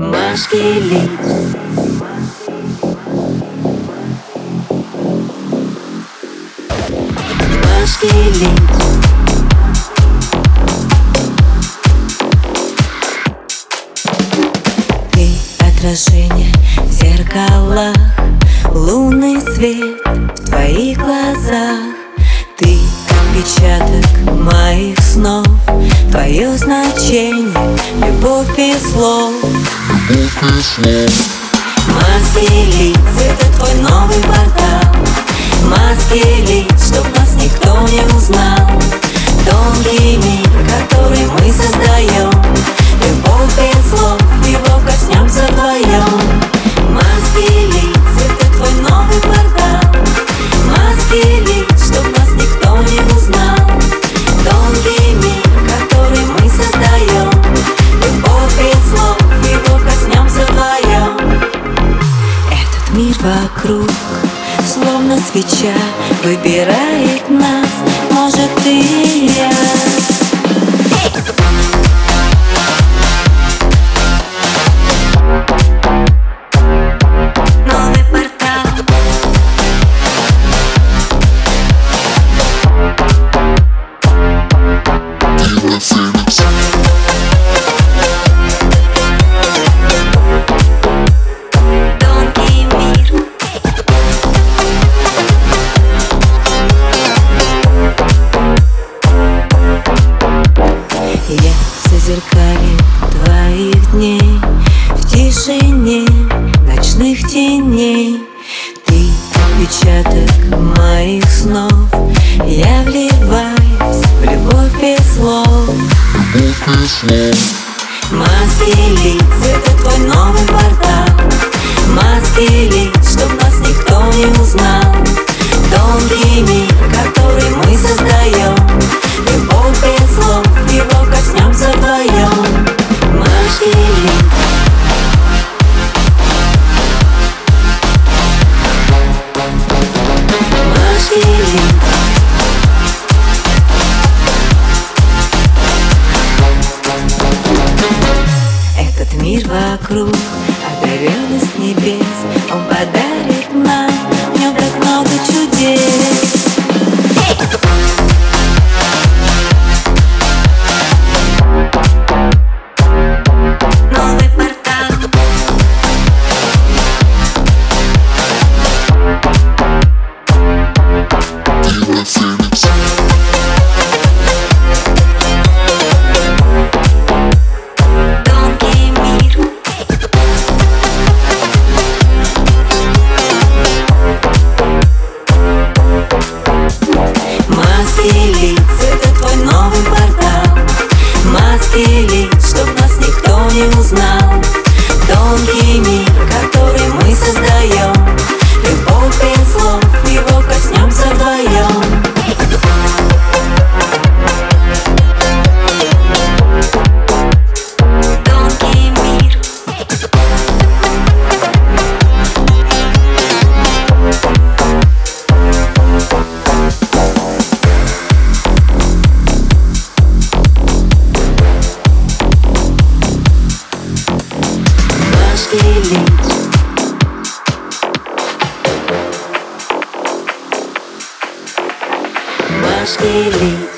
Маски лиц Маски лиц Ты отражение в зеркалах. Лунный свет в твоих глазах. Ты отпечаток моих снов. Твое значение, любовь без слов Маски лиц, это твой новый портал. Маски лиц, чтоб вокруг, словно свеча Выбирает нас, может и я тишине ночных теней. Ты отпечаток моих снов. Я вливаюсь в любовь без слов. Маски лиц, это твой вокруг, одаренный с небес. Он подарит нам в нем так много чудес. Новый Маски лиц Маски лиц